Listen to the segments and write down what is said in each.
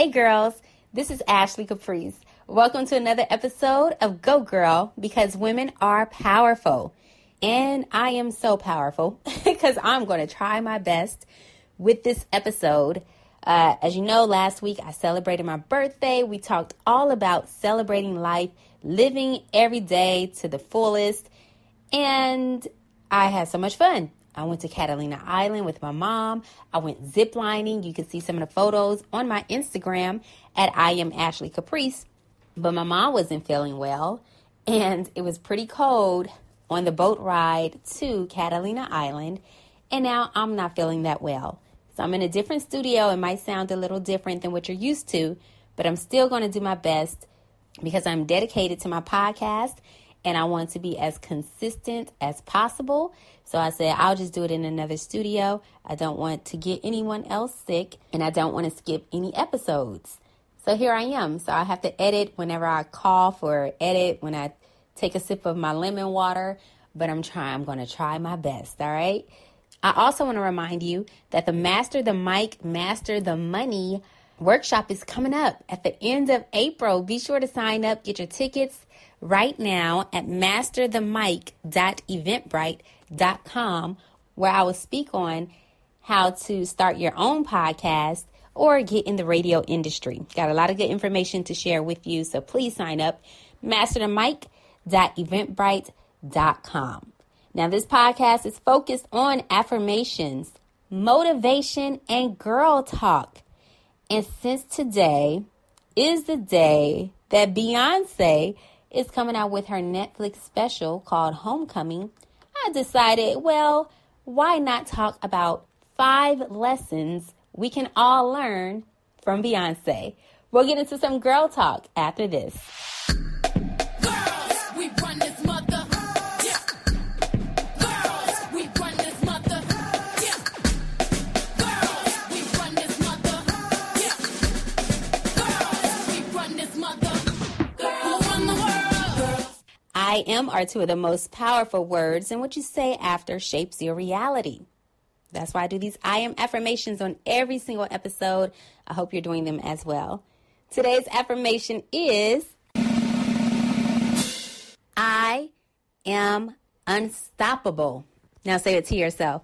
Hey girls, this is Ashley Caprice. Welcome to another episode of Go Girl because women are powerful. And I am so powerful because I'm going to try my best with this episode. Uh, as you know, last week I celebrated my birthday. We talked all about celebrating life, living every day to the fullest, and I had so much fun. I went to Catalina Island with my mom. I went ziplining. You can see some of the photos on my Instagram at I am Ashley Caprice. But my mom wasn't feeling well, and it was pretty cold on the boat ride to Catalina Island, and now I'm not feeling that well. So I'm in a different studio. It might sound a little different than what you're used to, but I'm still going to do my best because I'm dedicated to my podcast and I want to be as consistent as possible. So I said, I'll just do it in another studio. I don't want to get anyone else sick and I don't want to skip any episodes. So here I am. So I have to edit whenever I cough or edit when I take a sip of my lemon water, but I'm trying, I'm going to try my best. All right. I also want to remind you that the Master the Mic, Master the Money workshop is coming up at the end of April. Be sure to sign up, get your tickets right now at masterthemic.eventbrite.com, where I will speak on how to start your own podcast or get in the radio industry. Got a lot of good information to share with you, so please sign up masterthemic.eventbrite.com. Now, this podcast is focused on affirmations, motivation, and girl talk. And since today is the day that Beyonce is coming out with her Netflix special called Homecoming, I decided, well, why not talk about five lessons we can all learn from Beyonce? We'll get into some girl talk after this. I am are two of the most powerful words, and what you say after shapes your reality. That's why I do these I am affirmations on every single episode. I hope you're doing them as well. Today's affirmation is I am unstoppable. Now say it to yourself.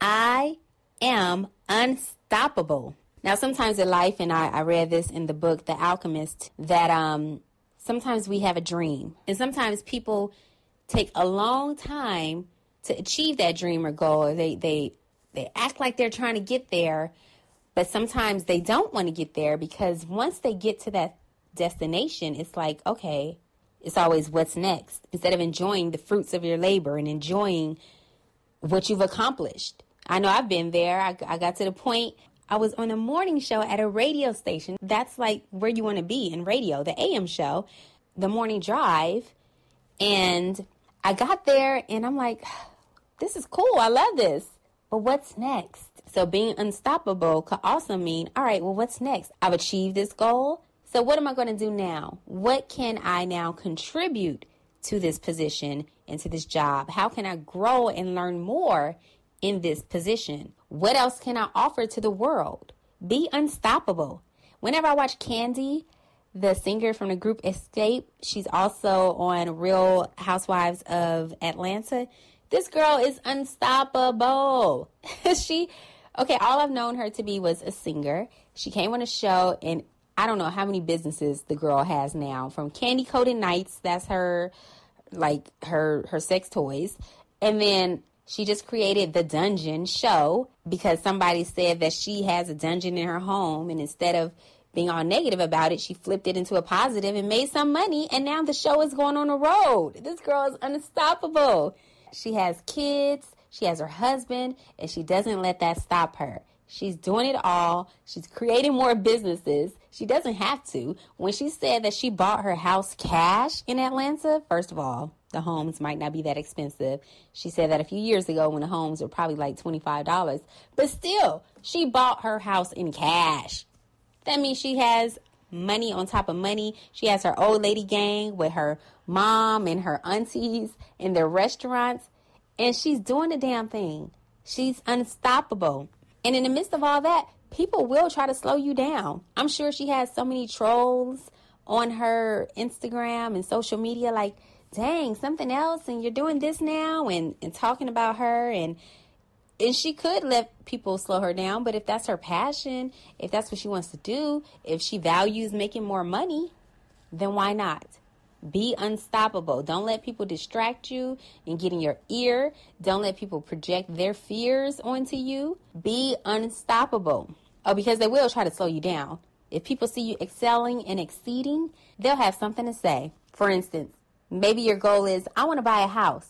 I am unstoppable. Now, sometimes in life, and I, I read this in the book The Alchemist, that um, sometimes we have a dream, and sometimes people take a long time to achieve that dream or goal. They they they act like they're trying to get there, but sometimes they don't want to get there because once they get to that destination, it's like okay, it's always what's next instead of enjoying the fruits of your labor and enjoying what you've accomplished. I know I've been there. I, I got to the point I was on a morning show at a radio station. That's like where you want to be in radio, the AM show, the morning drive. And I got there and I'm like, this is cool. I love this. But what's next? So being unstoppable could also mean, all right, well, what's next? I've achieved this goal. So what am I going to do now? What can I now contribute to this position and to this job? How can I grow and learn more in this position? What else can I offer to the world? Be unstoppable. Whenever I watch Kandi, the singer from the group Xscape, she's also on Real Housewives of Atlanta. This girl is unstoppable. she, okay, all I've known her to be was a singer. She came on a show, and I don't know how many businesses the girl has now. From Kandi Koated Nights, that's her, like her her sex toys, and then she just created the dungeon show because somebody said that she has a dungeon in her home. And instead of being all negative about it, she flipped it into a positive and made some money. And now the show is going on the road. This girl is unstoppable. She has kids, she has her husband, and she doesn't let that stop her. She's doing it all. She's creating more businesses. She doesn't have to. When she said that she bought her house cash in Atlanta, first of all, the homes might not be that expensive. She said that a few years ago when the homes were probably like $25. But still, she bought her house in cash. That means she has money on top of money. She has her old lady gang with her mom and her aunties in their restaurants. And she's doing the damn thing. She's unstoppable. And in the midst of all that, people will try to slow you down. I'm sure she has so many trolls on her Instagram and social media like, dang, something else and you're doing this now and, and talking about her and and she could let people slow her down, but if that's her passion, if that's what she wants to do, if she values making more money, then why not? Be unstoppable. Don't let people distract you and get in your ear. Don't let people project their fears onto you. Be unstoppable. Oh, because they will try to slow you down. If people see you excelling and exceeding, they'll have something to say. For instance, maybe your goal is I want to buy a house.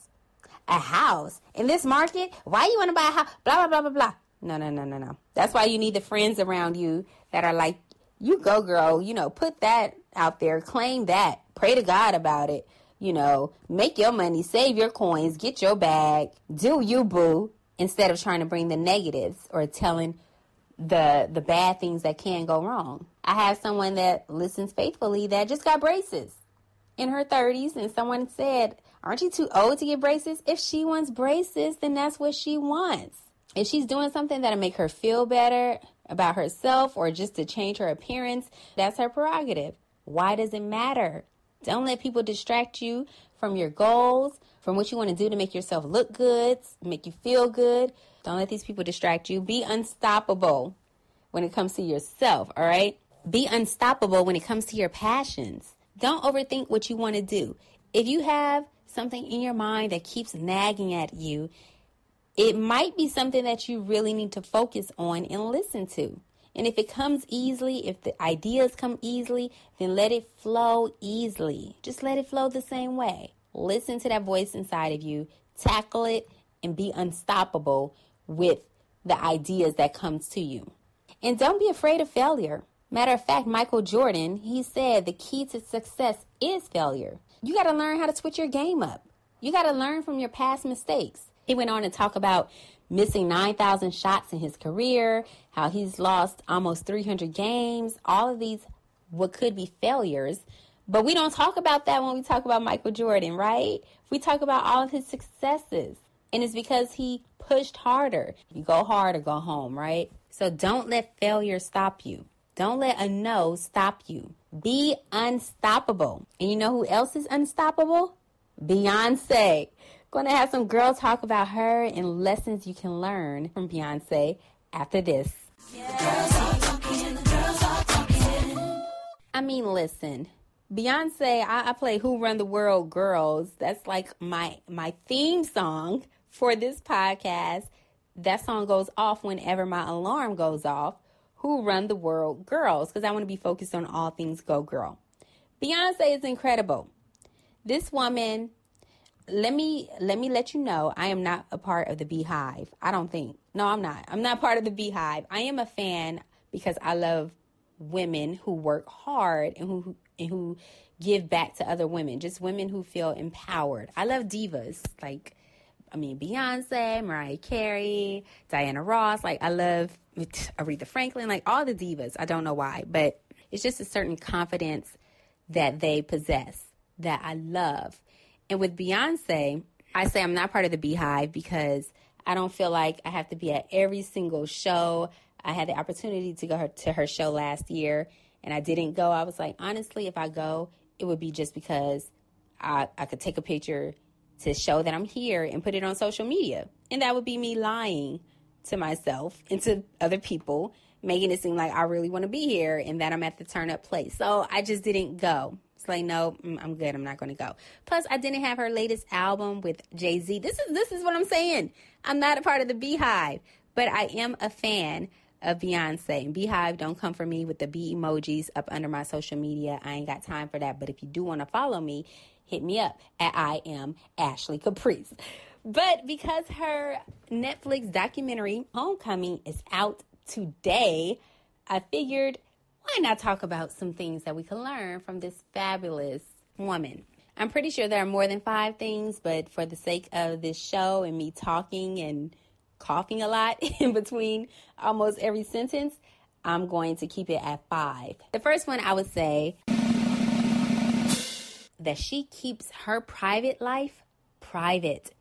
A house in this market? Why you want to buy a house? Blah blah blah blah blah. No, no, no, no, no. That's why you need the friends around you that are like, you go, girl. You know, put that out there, claim that, pray to God about it. You know, make your money, save your coins, get your bag, do you, boo, instead of trying to bring the negatives or telling the the bad things that can go wrong. I have someone that listens faithfully that just got braces in her 30s and someone said, "Aren't you too old to get braces?" If she wants braces, then that's what she wants. If she's doing something that'll make her feel better about herself or just to change her appearance, that's her prerogative. Why does it matter? Don't let people distract you from your goals, from what you want to do to make yourself look good, make you feel good. Don't let these people distract you. Be unstoppable when it comes to yourself, all right? Be unstoppable when it comes to your passions. Don't overthink what you want to do. If you have something in your mind that keeps nagging at you, it might be something that you really need to focus on and listen to. And if it comes easily, if the ideas come easily, then let it flow easily. Just let it flow the same way. Listen to that voice inside of you, tackle it, and be unstoppable with the ideas that comes to you. And don't be afraid of failure. Matter of fact, Michael Jordan, he said the key to success is failure. You got to learn how to switch your game up. You got to learn from your past mistakes. He went on to talk about missing 9,000 shots in his career, how he's lost almost 300 games, all of these what could be failures. But we don't talk about that when we talk about Michael Jordan, right? We talk about all of his successes. And it's because he pushed harder. You go hard or go home, right? So don't let failure stop you. Don't let a no stop you. Be unstoppable. And you know who else is unstoppable? Beyonce. Going to have some girl talk about her and lessons you can learn from Beyonce after this. I mean, listen, Beyonce, I, I play Who Run the World Girls. That's like my my theme song for this podcast. That song goes off whenever my alarm goes off. Who Run the World Girls, because I want to be focused on all things Go Girl. Beyonce is incredible. This woman let me let me let you know I am not a part of the BeyHive. I don't think. No, I'm not. I'm not part of the BeyHive. I am a fan because I love women who work hard and who and who give back to other women. Just women who feel empowered. I love divas like I mean Beyonce, Mariah Carey, Diana Ross. Like I love Aretha Franklin. Like all the divas. I don't know why, but it's just a certain confidence that they possess that I love and with Beyonce, I say I'm not part of the BeyHive because I don't feel like I have to be at every single show. I had the opportunity to go to her show last year and I didn't go. I was like, honestly, if I go, it would be just because I, I could take a picture to show that I'm here and put it on social media. And that would be me lying to myself and to other people, making it seem like I really want to be here and that I'm at the turn up place. So I just didn't go. It's like, no, mm, I'm good. I'm not going to go. Plus, I didn't have her latest album with Jay Z. This is this is what I'm saying. I'm not a part of the BeyHive, but I am a fan of Beyonce. And BeyHive, don't come for me with the B emojis up under my social media. I ain't got time for that. But if you do want to follow me, hit me up at I am Ashley Caprice. But because her Netflix documentary Homecoming is out today, I figured why not talk about some things that we can learn from this fabulous woman? I'm pretty sure there are more than five things, but for the sake of this show and me talking and coughing a lot in between almost every sentence, I'm going to keep it at five. The first one I would say that she keeps her private life private.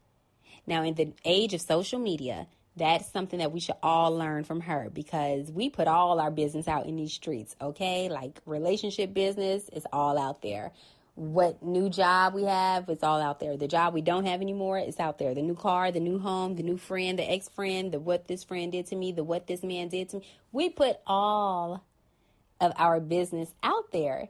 Now, in the age of social media, That's something that we should all learn from her because we put all our business out in these streets, okay? Like relationship business is all out there. What new job we have is all out there. The job we don't have anymore is out there. The new car, the new home, the new friend, the ex friend, the what this friend did to me, the what this man did to me. We put all of our business out there.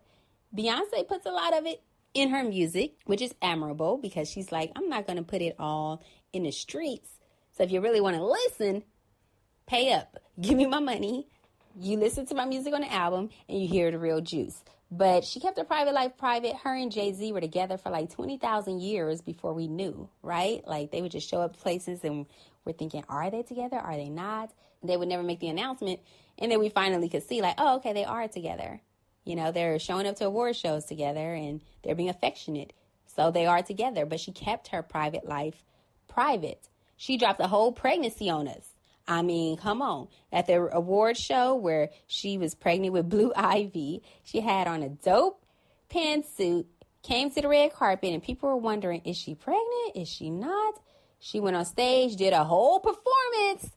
Beyonce puts a lot of it in her music, which is admirable because she's like, I'm not going to put it all in the streets. So if you really want to listen, pay up. Give me my money. You listen to my music on the album and you hear the real juice. But she kept her private life private. Her and Jay Z were together for like 20,000 years before we knew, right? Like they would just show up places and we're thinking, are they together? Are they not? They would never make the announcement. And then we finally could see, like, oh, okay, they are together. You know, they're showing up to award shows together and they're being affectionate. So they are together, but she kept her private life private. She dropped a whole pregnancy on us. I mean, come on. At the award show where she was pregnant with Blue Ivy, she had on a dope pantsuit, came to the red carpet, and people were wondering, is she pregnant? Is she not? She went on stage, did a whole performance,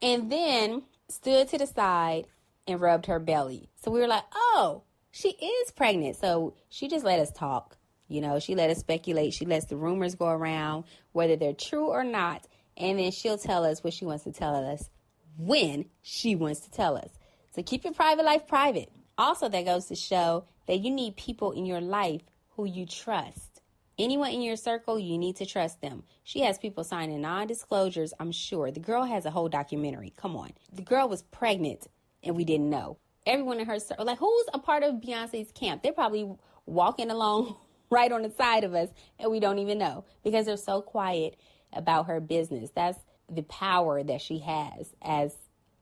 and then stood to the side and rubbed her belly. So we were like, oh, she is pregnant. So she just let us talk. You know, she let us speculate. She lets the rumors go around, whether they're true or not. And then she'll tell us what she wants to tell us when she wants to tell us. So keep your private life private. Also, that goes to show that you need people in your life who you trust. Anyone in your circle, you need to trust them. She has people signing non disclosures, I'm sure. The girl has a whole documentary. Come on. The girl was pregnant and we didn't know. Everyone in her circle, like who's a part of Beyonce's camp? They're probably walking along right on the side of us and we don't even know because they're so quiet about her business. That's the power that she has as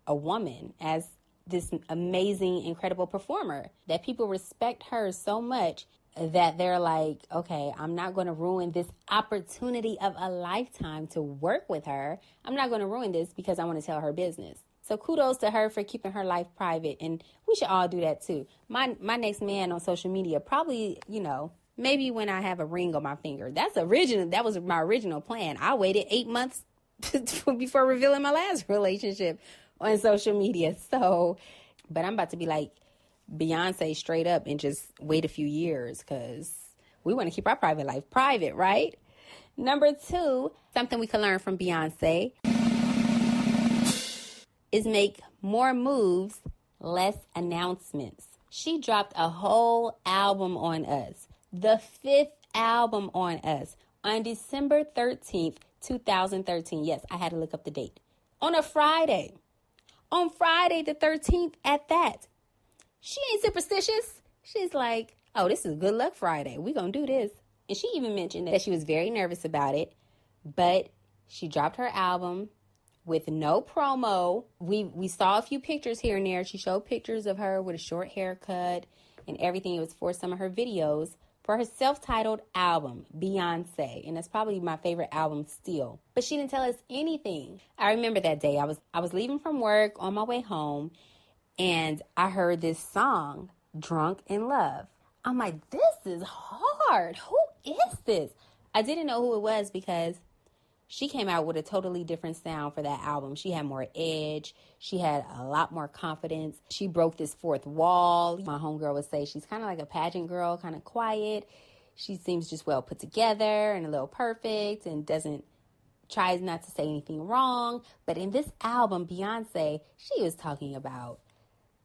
a woman, as this amazing, incredible performer, that people respect her so much that they're like, okay, I'm not going to ruin this opportunity of a lifetime to work with her. I'm not going to ruin this because I want to tell her business. So kudos to her for keeping her life private, and we should all do that too. My my next man on social media probably, you know, maybe when I have a ring on my finger. That's original. That was my original plan. I waited eight months before revealing my last relationship on social media. So, but I'm about to be like Beyonce straight up and just wait a few years because we want to keep our private life private, right? Number two, something we can learn from Beyonce is make more moves, less announcements. She dropped a whole album on us, the fifth album on us, on December 13th, 2013. Yes, I had to look up the date. On a Friday. On Friday the 13th at that. She ain't superstitious. She's like, oh, this is good luck Friday. we to do this. And she even mentioned that she was very nervous about it, but she dropped her album with no promo. We we saw a few pictures here and there. She showed pictures of her with a short haircut and everything. It was for some of her videos for her self-titled album, Beyonce, and that's probably my favorite album still. But she didn't tell us anything. I remember that day. I was I was leaving from work on my way home and I heard this song, Drunk in Love. I'm like, this is hard. Who is this? I didn't know who it was because she came out with a totally different sound for that album. She had more edge. She had a lot more confidence. She broke this fourth wall. My homegirl would say she's kind of like a pageant girl, kind of quiet. She seems just well put together and a little perfect and doesn't tries not to say anything wrong. But in this album, Beyonce, she was talking about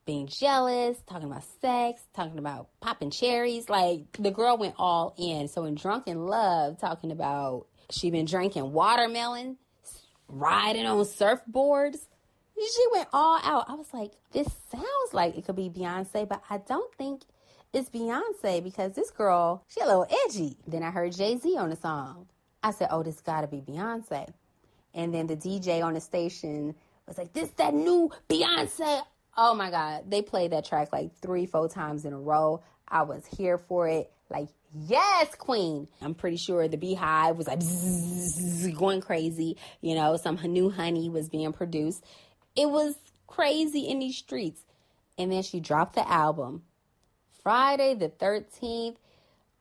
being jealous, talking about sex, talking about popping cherries. Like the girl went all in. So in Drunk in Love, talking about she been drinking watermelon, riding on surfboards. She went all out. I was like, this sounds like it could be Beyonce, but I don't think it's Beyonce because this girl, she a little edgy. Then I heard Jay Z on the song. I said, oh, this gotta be Beyonce. And then the DJ on the station was like, this that new Beyonce. Oh my God. They played that track like three, four times in a row. I was here for it. Like, yes, queen. I'm pretty sure the beehive was like bzzz, going crazy. You know, some new honey was being produced. It was crazy in these streets. And then she dropped the album Friday the 13th.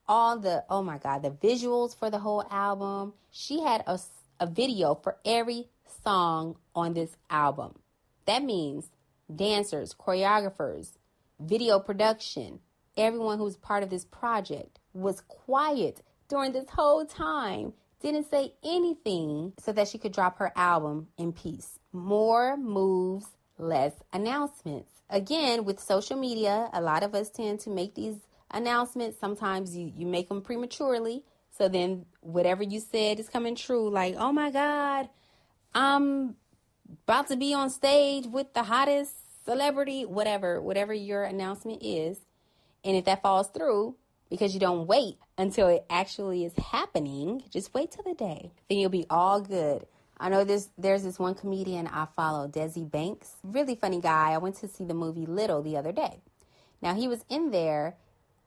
All the, oh my God, the visuals for the whole album. She had a, a video for every song on this album. That means dancers, choreographers, video production, everyone who's part of this project was quiet during this whole time, didn't say anything so that she could drop her album in peace. More moves, less announcements. Again, with social media, a lot of us tend to make these announcements. Sometimes you, you make them prematurely. So then whatever you said is coming true. Like, oh my God, I'm about to be on stage with the hottest celebrity, whatever, whatever your announcement is. And if that falls through, because you don't wait until it actually is happening, just wait till the day. Then you'll be all good. I know there's there's this one comedian I follow, Desi Banks, really funny guy. I went to see the movie Little the other day. Now he was in there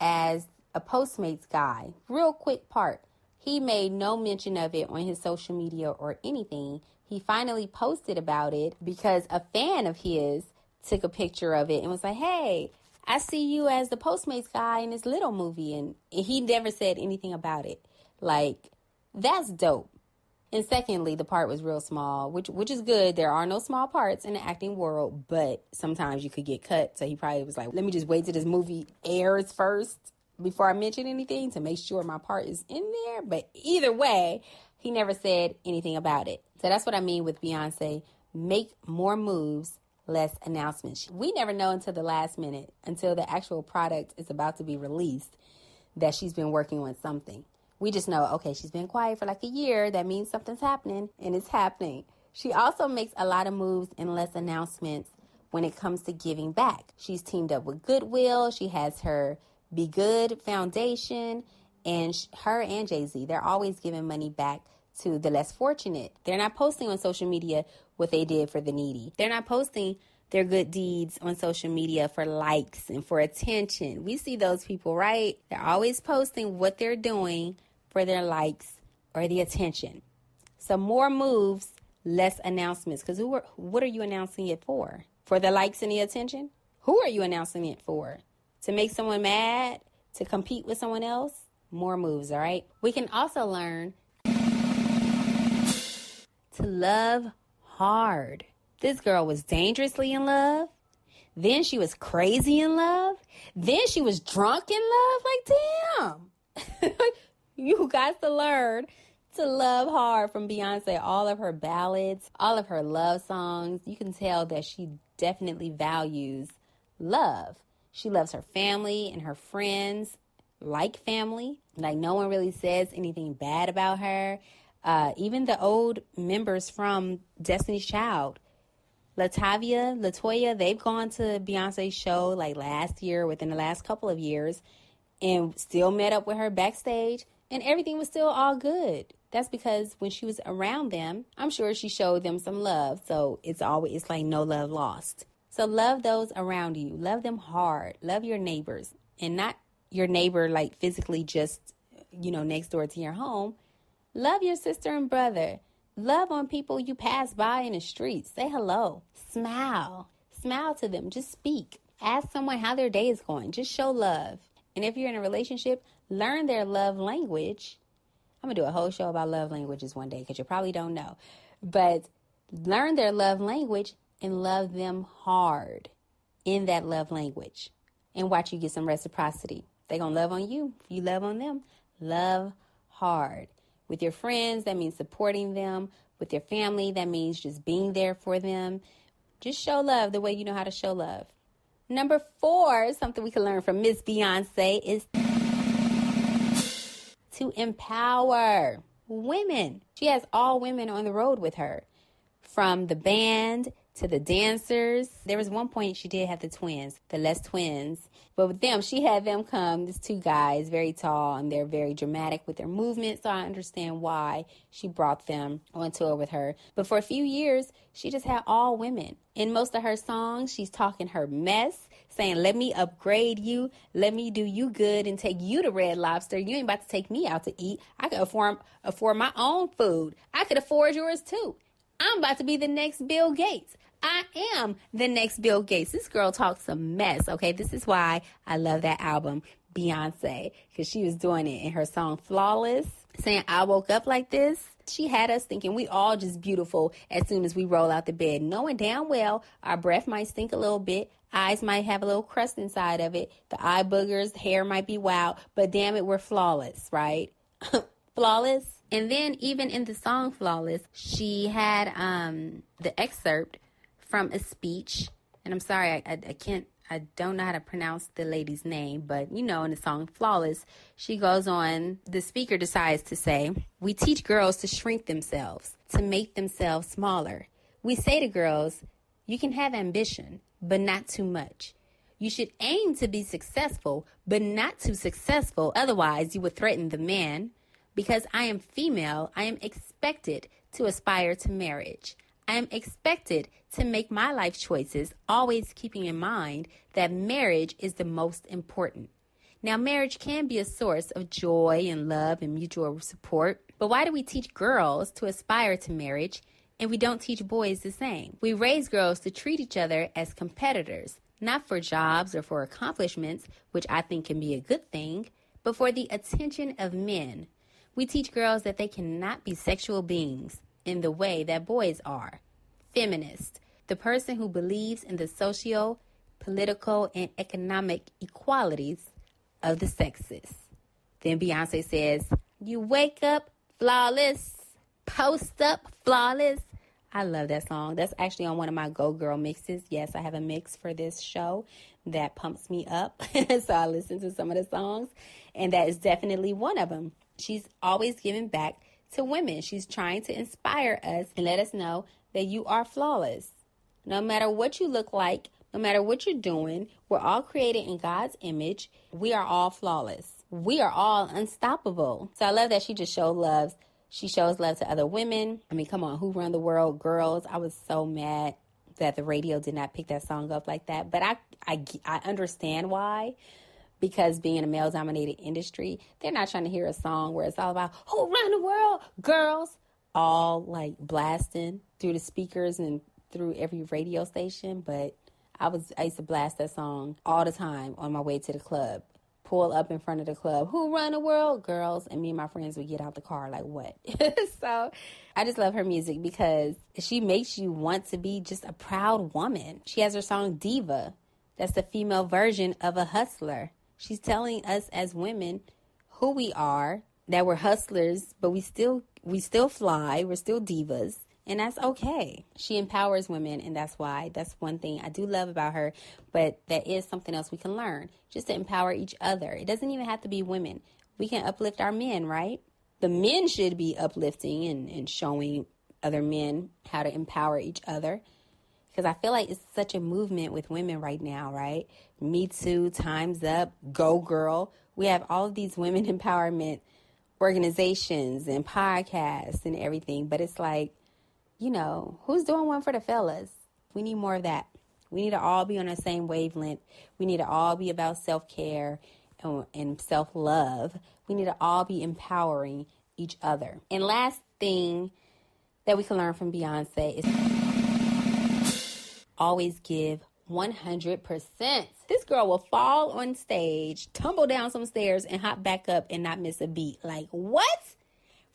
as a Postmates guy, real quick part. He made no mention of it on his social media or anything. He finally posted about it because a fan of his took a picture of it and was like, "Hey, I see you as the Postmates guy in this little movie. And he never said anything about it. Like, that's dope. And secondly, the part was real small, which which is good. There are no small parts in the acting world, but sometimes you could get cut. So he probably was like, "Let me just wait till this movie airs first before I mention anything to make sure my part is in there." But either way, he never said anything about it. So that's what I mean with Beyonce. Make more moves less announcements. We never know until the last minute, until the actual product is about to be released, that she's been working on something. We just know, okay, she's been quiet for like a year. That means something's happening, and it's happening. She also makes a lot of moves and less announcements when it comes to giving back. She's teamed up with Goodwill. She has her BeyGOOD Foundation, and her and Jay Z, they're always giving money back to the less fortunate. They're not posting on social media what they did for the needy. They're not posting their good deeds on social media for likes and for attention. We see those people, right? They're always posting what they're doing for their likes or the attention. So more moves, less announcements. Because who are, what are you announcing it for? For the likes and the attention? Who are you announcing it for? To make someone mad? To compete with someone else? More moves, all right? We can also learn to love hard. This girl was dangerously in love. Then she was crazy in love. Then she was drunk in love. Like, damn. you got to learn to love hard from Beyonce. All of her ballads, all of her love songs. You can tell that she definitely values love. She loves her family and her friends like family. Like, no one really says anything bad about her. Uh, even the old members from Destiny's Child, LaTavia, LeToya, they've gone to Beyonce's show like last year, within the last couple of years, and still met up with her backstage, and everything was still all good. That's because when she was around them, I'm sure she showed them some love. So it's always it's like no love lost. So love those around you. Love them hard. Love your neighbors, and not your neighbor like physically just you know next door to your home Love your sister and brother. Love on people you pass by in the street. Say hello. Smile. Smile to them. Just speak. Ask someone how their day is going. Just show love. And if you're in a relationship, learn their love language. I'm going to do a whole show about love languages one day because you probably don't know. But learn their love language and love them hard in that love language. And watch you get some reciprocity. They're going to love on you. You love on them, love hard. With your friends, that means supporting them. With your family, that means just being there for them. Just show love the way you know how to show love. Number four, something we can learn from Miss Beyonce is to empower women. She has all women on the road with her, from the band to the dancers. There was one point she did have the twins, the Les twins. But with them, she had them come, these two guys, very tall, and they're very dramatic with their movement. So I understand why she brought them on tour with her. But for a few years, she just had all women. In most of her songs, she's talking her mess, saying, Let me upgrade you, let me do you good and take you to Red Lobster. You ain't about to take me out to eat. I could afford, afford my own food. I could afford yours too. I'm about to be the next Bill Gates. I am the next Bill Gates. This girl talks a mess, okay? This is why I love that album. Beyonce because she was doing it in her song Flawless, saying, I woke up like this. She had us thinking we all just beautiful as soon as we roll out the bed, knowing damn well our breath might stink a little bit, eyes might have a little crust inside of it, the eye boogers, hair might be wild, but damn it, we're flawless, right? flawless. And then even in the song Flawless, she had um, the excerpt from a speech, and I'm sorry, I, I, I can't I don't know how to pronounce the lady's name, but you know, in the song Flawless, she goes on, the speaker decides to say, We teach girls to shrink themselves, to make themselves smaller. We say to girls, You can have ambition, but not too much. You should aim to be successful, but not too successful, otherwise, you would threaten the man. Because I am female, I am expected to aspire to marriage. I am expected to make my life choices, always keeping in mind that marriage is the most important. Now, marriage can be a source of joy and love and mutual support, but why do we teach girls to aspire to marriage and we don't teach boys the same? We raise girls to treat each other as competitors, not for jobs or for accomplishments, which I think can be a good thing, but for the attention of men. We teach girls that they cannot be sexual beings in the way that boys are. Feminist, the person who believes in the socio, political, and economic equalities of the sexes. Then Beyonce says, You wake up flawless, post up flawless. I love that song. That's actually on one of my Go Girl mixes. Yes, I have a mix for this show that pumps me up. so I listen to some of the songs, and that is definitely one of them. She's always giving back to women. She's trying to inspire us and let us know that you are flawless. No matter what you look like, no matter what you're doing, we're all created in God's image. We are all flawless. We are all unstoppable. So I love that she just showed love. She shows love to other women. I mean, come on, who run the world? Girls. I was so mad that the radio did not pick that song up like that. But I, I, I understand why because being a male dominated industry, they're not trying to hear a song where it's all about who run the world, girls, all like blasting through the speakers and through every radio station. But I was I used to blast that song all the time on my way to the club. Pull up in front of the club, who run the world, girls, and me and my friends would get out the car like what? so I just love her music because she makes you want to be just a proud woman. She has her song Diva. That's the female version of a hustler. She's telling us as women who we are, that we're hustlers, but we still we still fly, we're still divas, and that's okay. She empowers women, and that's why that's one thing I do love about her, but that is something else we can learn just to empower each other. It doesn't even have to be women. We can uplift our men, right? The men should be uplifting and, and showing other men how to empower each other because I feel like it's such a movement with women right now, right? Me Too, Time's Up, Go Girl. We have all of these women empowerment organizations and podcasts and everything, but it's like, you know, who's doing one for the fellas? We need more of that. We need to all be on the same wavelength. We need to all be about self care and, and self love. We need to all be empowering each other. And last thing that we can learn from Beyonce is always give 100%. This girl will fall on stage, tumble down some stairs, and hop back up and not miss a beat. Like, what?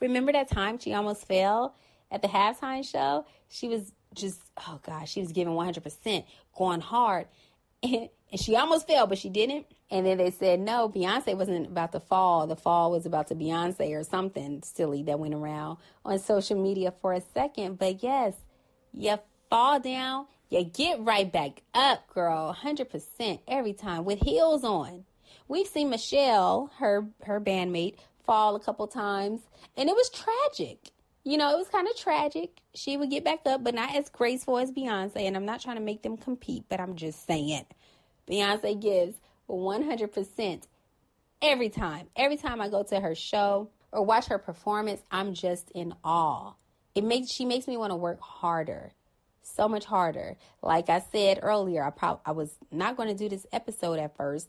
Remember that time she almost fell at the halftime show? She was just, oh gosh, she was giving 100%, going hard. And, and she almost fell, but she didn't. And then they said, no, Beyonce wasn't about to fall. The fall was about to Beyonce or something silly that went around on social media for a second. But yes, you fall down you get right back up, girl, 100% every time with heels on. We've seen Michelle, her her bandmate, fall a couple times, and it was tragic. You know, it was kind of tragic. She would get back up, but not as graceful as Beyonce. And I'm not trying to make them compete, but I'm just saying. Beyonce gives 100% every time. Every time I go to her show or watch her performance, I'm just in awe. It makes she makes me want to work harder so much harder. Like I said earlier, I probably I was not going to do this episode at first,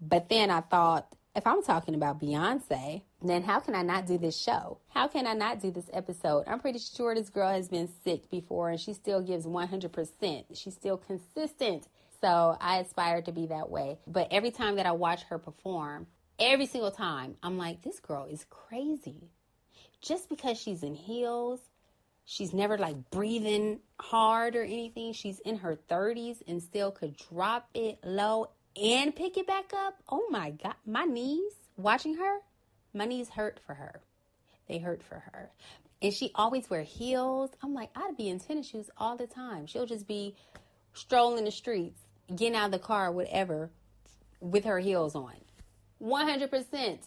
but then I thought if I'm talking about Beyonce, then how can I not do this show? How can I not do this episode? I'm pretty sure this girl has been sick before and she still gives 100%. She's still consistent. So I aspire to be that way. But every time that I watch her perform, every single time, I'm like, this girl is crazy. Just because she's in heels, she's never like breathing hard or anything. She's in her 30s and still could drop it low and pick it back up. Oh my God. My knees, watching her, my knees hurt for her. They hurt for her. And she always wear heels. I'm like, I'd be in tennis shoes all the time. She'll just be strolling the streets, getting out of the car, whatever, with her heels on. 100%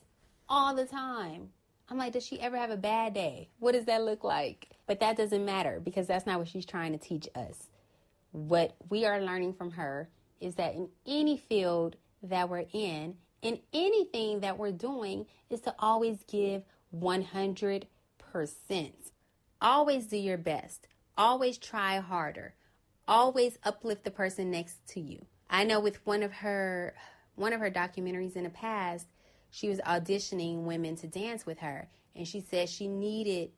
all the time. I'm like, does she ever have a bad day? What does that look like? But that doesn't matter because that's not what she's trying to teach us. What we are learning from her is that in any field that we're in, in anything that we're doing, is to always give 100%. Always do your best. Always try harder. Always uplift the person next to you. I know with one of her one of her documentaries in the past, she was auditioning women to dance with her and she said she needed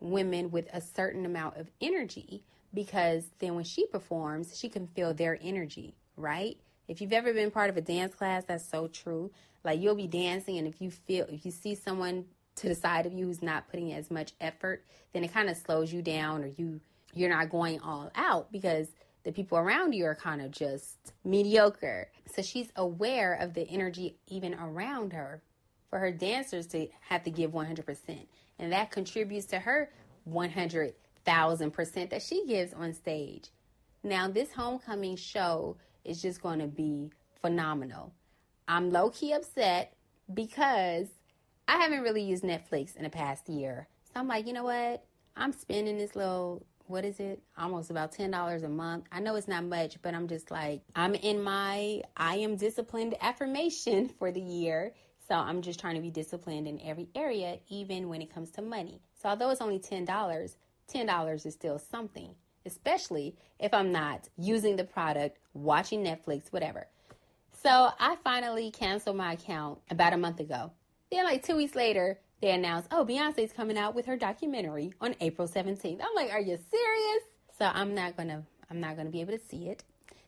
women with a certain amount of energy because then when she performs, she can feel their energy, right? If you've ever been part of a dance class, that's so true. Like you'll be dancing and if you feel if you see someone to the side of you who's not putting as much effort, then it kind of slows you down or you you're not going all out because the people around you are kind of just mediocre. So she's aware of the energy even around her for her dancers to have to give 100%. And that contributes to her 100,000% that she gives on stage. Now, this homecoming show is just going to be phenomenal. I'm low key upset because I haven't really used Netflix in the past year. So I'm like, you know what? I'm spending this little what is it? Almost about $10 a month. I know it's not much, but I'm just like, I'm in my I am disciplined affirmation for the year. So I'm just trying to be disciplined in every area, even when it comes to money. So although it's only $10, $10 is still something, especially if I'm not using the product, watching Netflix, whatever. So I finally canceled my account about a month ago. Then, like two weeks later, they announced, oh, Beyonce's coming out with her documentary on April 17th. I'm like, are you serious? So I'm not gonna I'm not gonna be able to see it.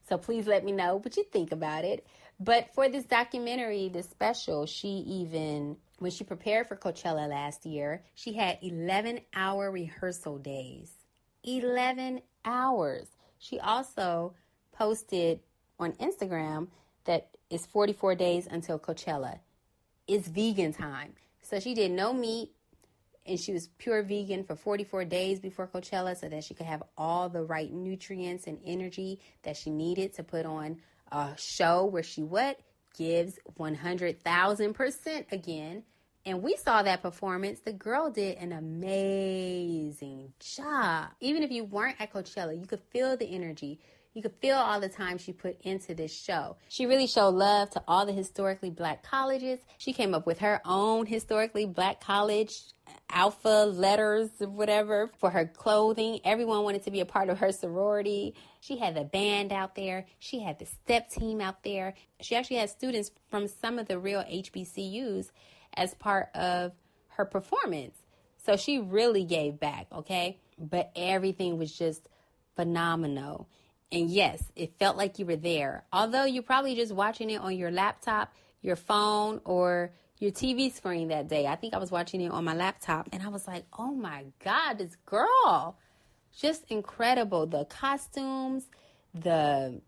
So please let me know what you think about it. But for this documentary, this special, she even when she prepared for Coachella last year, she had 11 hour rehearsal days. 11 hours. She also posted on Instagram that it's 44 days until Coachella. It's vegan time. So she did no meat and she was pure vegan for 44 days before Coachella so that she could have all the right nutrients and energy that she needed to put on a show where she what gives 100,000% again. And we saw that performance. The girl did an amazing job. Even if you weren't at Coachella, you could feel the energy. You could feel all the time she put into this show. She really showed love to all the historically black colleges. She came up with her own historically black college alpha letters, whatever, for her clothing. Everyone wanted to be a part of her sorority. She had the band out there. She had the step team out there. She actually had students from some of the real HBCUs as part of her performance. So she really gave back, okay? But everything was just phenomenal. And yes, it felt like you were there. Although you're probably just watching it on your laptop, your phone, or your TV screen that day. I think I was watching it on my laptop and I was like, oh my God, this girl. Just incredible. The costumes, the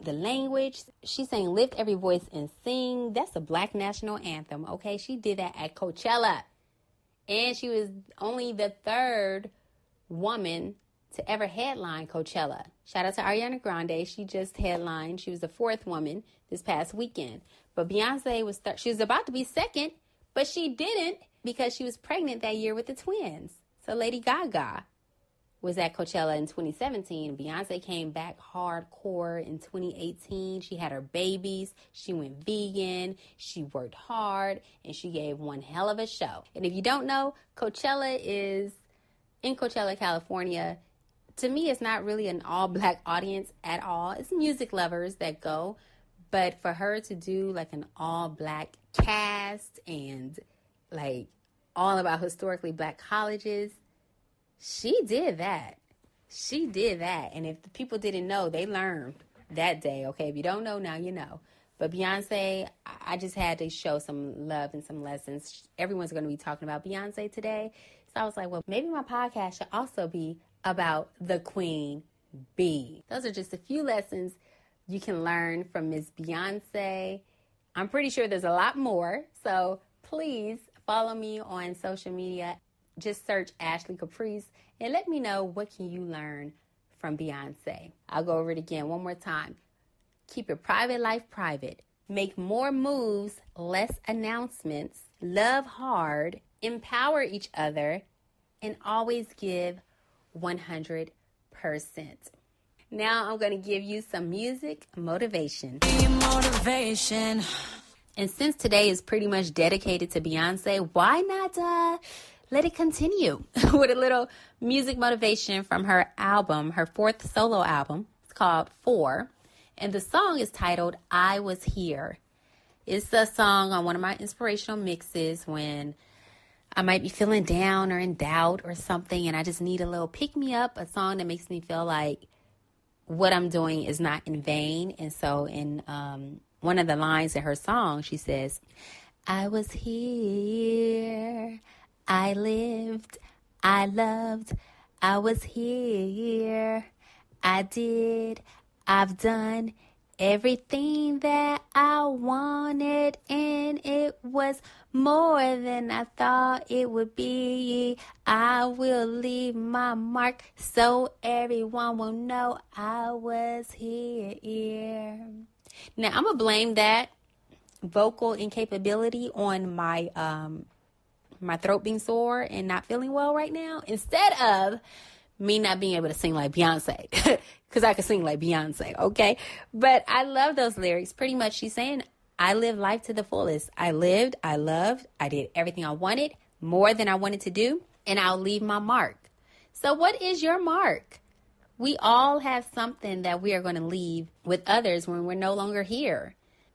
the language. She's saying lift every voice and sing. That's a black national anthem. Okay. She did that at Coachella. And she was only the third woman to ever headline Coachella. Shout out to Ariana Grande. She just headlined. She was the fourth woman this past weekend. But Beyonce was third. She was about to be second, but she didn't because she was pregnant that year with the twins. So Lady Gaga was at Coachella in 2017. Beyonce came back hardcore in 2018. She had her babies. She went vegan. She worked hard and she gave one hell of a show. And if you don't know, Coachella is in Coachella, California to me, it's not really an all black audience at all. It's music lovers that go. But for her to do like an all black cast and like all about historically black colleges, she did that. She did that. And if the people didn't know, they learned that day. Okay, if you don't know now, you know. But Beyonce, I just had to show some love and some lessons. Everyone's going to be talking about Beyonce today. So I was like, well, maybe my podcast should also be about the Queen Bee. Those are just a few lessons you can learn from Miss Beyonce. I'm pretty sure there's a lot more. So please follow me on social media. Just search Ashley Caprice and let me know what can you learn from Beyonce. I'll go over it again one more time. Keep your private life private. Make more moves, less announcements. Love hard. Empower each other. And always give 100%. Now I'm going to give you some music motivation. Motivation. And since today is pretty much dedicated to Beyonce, why not uh, let it continue with a little music motivation from her album, her fourth solo album. It's called Four. And the song is titled I Was Here. It's a song on one of my inspirational mixes when I might be feeling down or in doubt or something, and I just need a little pick me up, a song that makes me feel like what I'm doing is not in vain. And so, in um, one of the lines in her song, she says, I was here, I lived, I loved, I was here, I did, I've done everything that I wanted, and it was more than I thought it would be. I will leave my mark so everyone will know I was here. Now, I'm to blame that vocal incapability on my um my throat being sore and not feeling well right now instead of me not being able to sing like Beyonce because I could sing like Beyonce, okay? But I love those lyrics. Pretty much, she's saying, I live life to the fullest. I lived, I loved, I did everything I wanted, more than I wanted to do, and I'll leave my mark. So, what is your mark? We all have something that we are going to leave with others when we're no longer here.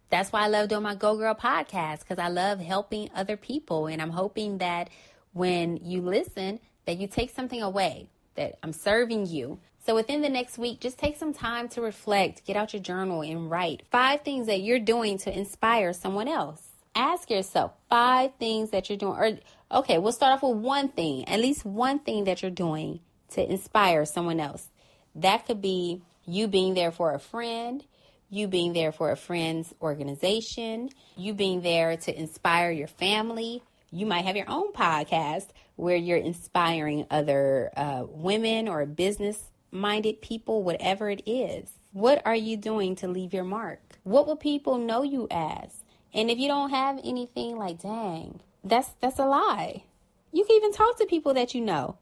That's why I love doing my Go Girl podcast because I love helping other people. And I'm hoping that when you listen, that you take something away, that I'm serving you. So within the next week, just take some time to reflect, get out your journal and write five things that you're doing to inspire someone else. Ask yourself five things that you're doing, or okay, we'll start off with one thing, at least one thing that you're doing to inspire someone else. That could be you being there for a friend, you being there for a friend's organization, you being there to inspire your family, you might have your own podcast where you're inspiring other uh, women or business minded people, whatever it is. What are you doing to leave your mark? What will people know you as? And if you don't have anything like, dang, that's that's a lie. You can even talk to people that you know.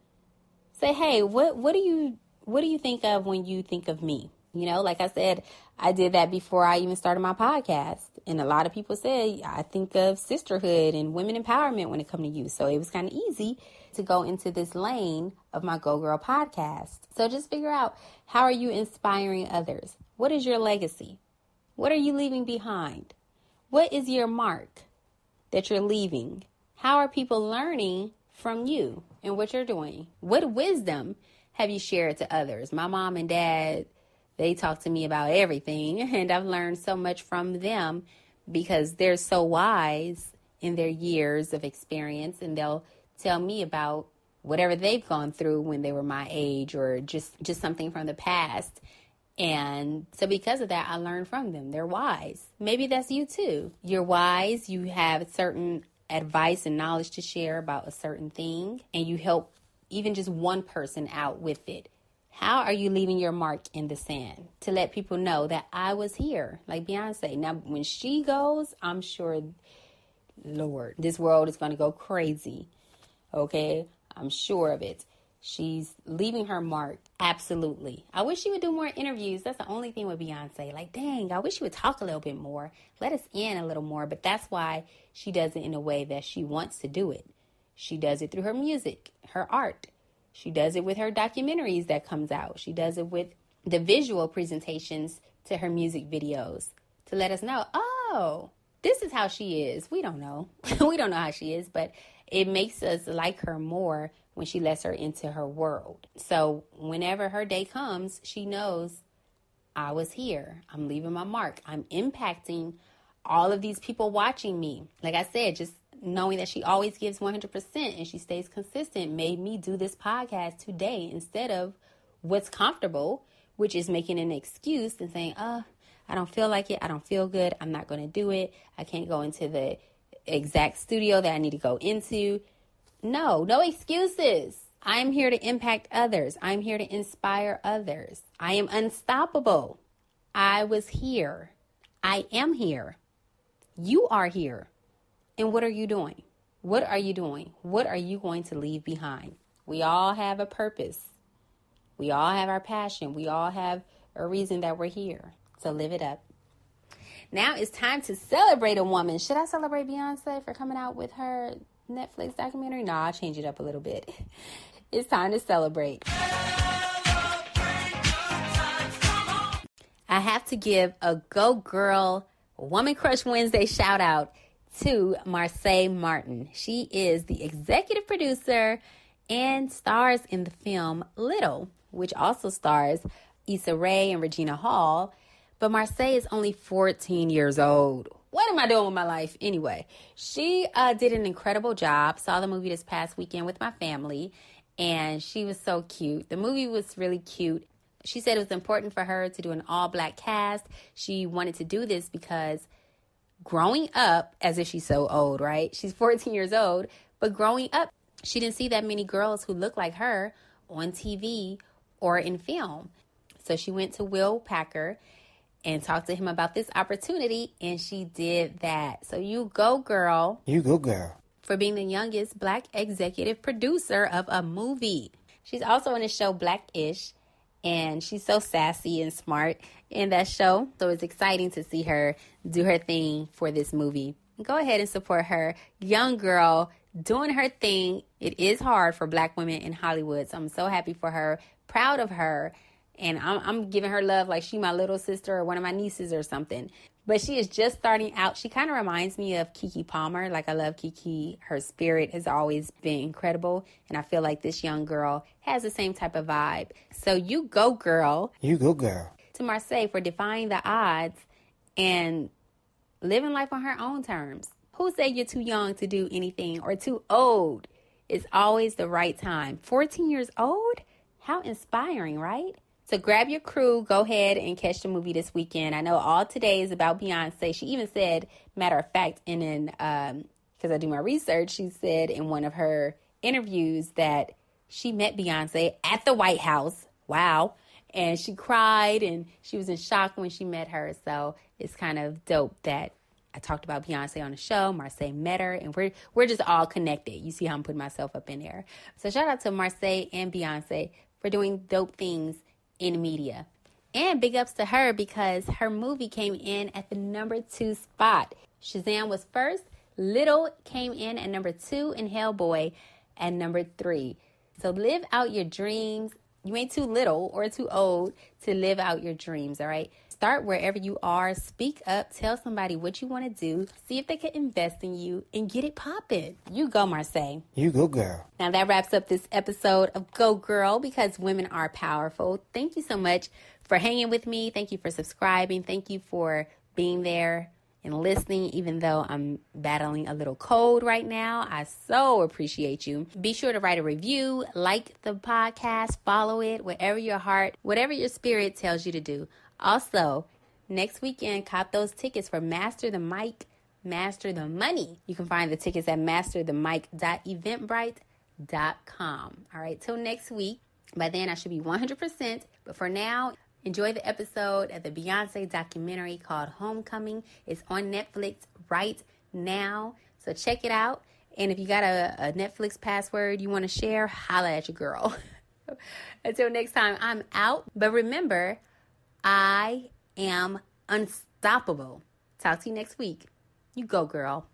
Say, hey, what what do you what do you think of when you think of me? You know, like I said, I did that before I even started my podcast. And a lot of people said, I think of sisterhood and women empowerment when it comes to you. So it was kind of easy to go into this lane of my Go Girl podcast. So just figure out how are you inspiring others? What is your legacy? What are you leaving behind? What is your mark that you're leaving? How are people learning from you and what you're doing? What wisdom have you shared to others? My mom and dad they talk to me about everything, and I've learned so much from them because they're so wise in their years of experience, and they'll tell me about whatever they've gone through when they were my age or just just something from the past. And so because of that, I learned from them. They're wise. Maybe that's you too. You're wise, you have certain advice and knowledge to share about a certain thing, and you help even just one person out with it. How are you leaving your mark in the sand to let people know that I was here, like Beyonce? Now, when she goes, I'm sure, Lord, this world is going to go crazy. Okay, I'm sure of it. She's leaving her mark. Absolutely. I wish she would do more interviews. That's the only thing with Beyonce. Like, dang, I wish she would talk a little bit more, let us in a little more. But that's why she does it in a way that she wants to do it. She does it through her music, her art. She does it with her documentaries that comes out. She does it with the visual presentations to her music videos to let us know, oh, this is how she is. We don't know. we don't know how she is, but it makes us like her more when she lets her into her world. So whenever her day comes, she knows I was here. I'm leaving my mark. I'm impacting all of these people watching me. Like I said, just knowing that she always gives 100% and she stays consistent made me do this podcast today instead of what's comfortable, which is making an excuse and saying, oh, I don't feel like it. I don't feel good. I'm not going to do it. I can't go into the exact studio that I need to go into. No, no excuses. I'm here to impact others. I'm here to inspire others. I am unstoppable. I was here. I am here. You are here. And what are you doing? What are you doing? What are you going to leave behind? We all have a purpose. We all have our passion. We all have a reason that we're here. So live it up. Now it's time to celebrate a woman. Should I celebrate Beyonce for coming out with her Netflix documentary? No, I'll change it up a little bit. It's time to celebrate. I have to give a Go Girl Woman Crush Wednesday shout out to Marsai Martin. She is the executive producer and stars in the film Little, which also stars Issa Rae and Regina Hall. But Marsai is only 14 years old. What am I doing with my life anyway? She uh, did an incredible job. Saw the movie this past weekend with my family, and she was so cute. The movie was really cute. She said it was important for her to do an all black cast. She wanted to do this because growing up, as if she's so old, right? She's 14 years old, but growing up, she didn't see that many girls who look like her on TV or in film. So she went to Will Packer and talk to him about this opportunity, and she did that. So you go, girl. You go, girl. For being the youngest black executive producer of a movie. She's also in the show Black Ish, and she's so sassy and smart in that show. So it's exciting to see her do her thing for this movie. Go ahead and support her. Young girl doing her thing. It is hard for black women in Hollywood. So I'm so happy for her, proud of her and I'm, I'm giving her love like she my little sister or one of my nieces or something. But she is just starting out. She kind of reminds me of Keke Palmer. Like I love Keke. Her spirit has always been incredible, and I feel like this young girl has the same type of vibe. So you go, girl. You go, girl. To Marsai for defying the odds and living life on her own terms. Who said you're too young to do anything or too old? It's always the right time. 14 years old? How inspiring, right? So grab your crew, go ahead and catch the movie this weekend. I know all today is about Beyonce. She even said, matter of fact, in an um, because I do my research, she said in one of her interviews that she met Beyonce at the White House. Wow. And she cried and she was in shock when she met her. So it's kind of dope that I talked about Beyonce on the show. Marsai met her, and we're we're just all connected. You see how I'm putting myself up in there. So shout out to Marsai and Beyonce for doing dope things in media. And big ups to her because her movie came in at the number two spot. Shazam was first, Little came in at number two, and Hellboy at number three. So live out your dreams. You ain't too little or too old to live out your dreams, all right? Start wherever you are. Speak up. Tell somebody what you want to do. See if they can invest in you and get it popping. You go, Marsai. You go, girl. Now that wraps up this episode of Go Girl because women are powerful. Thank you so much for hanging with me. Thank you for subscribing. Thank you for being there and listening, even though I'm battling a little cold right now. I so appreciate you. Be sure to write a review, like the podcast, follow it, whatever your heart, whatever your spirit tells you to do. Also, next weekend, cop those tickets for Master the Mic, Master the Money. You can find the tickets at masterthemic.eventbrite.com. All right, till next week. By then, I should be 100%. But for now, enjoy the episode of the Beyonce documentary called Homecoming. It's on Netflix right now. So check it out. And if you got a, a Netflix password you want to share, holla at your girl. Until next time, I'm out. But remember, I am unstoppable. Talk to you next week. You go, girl.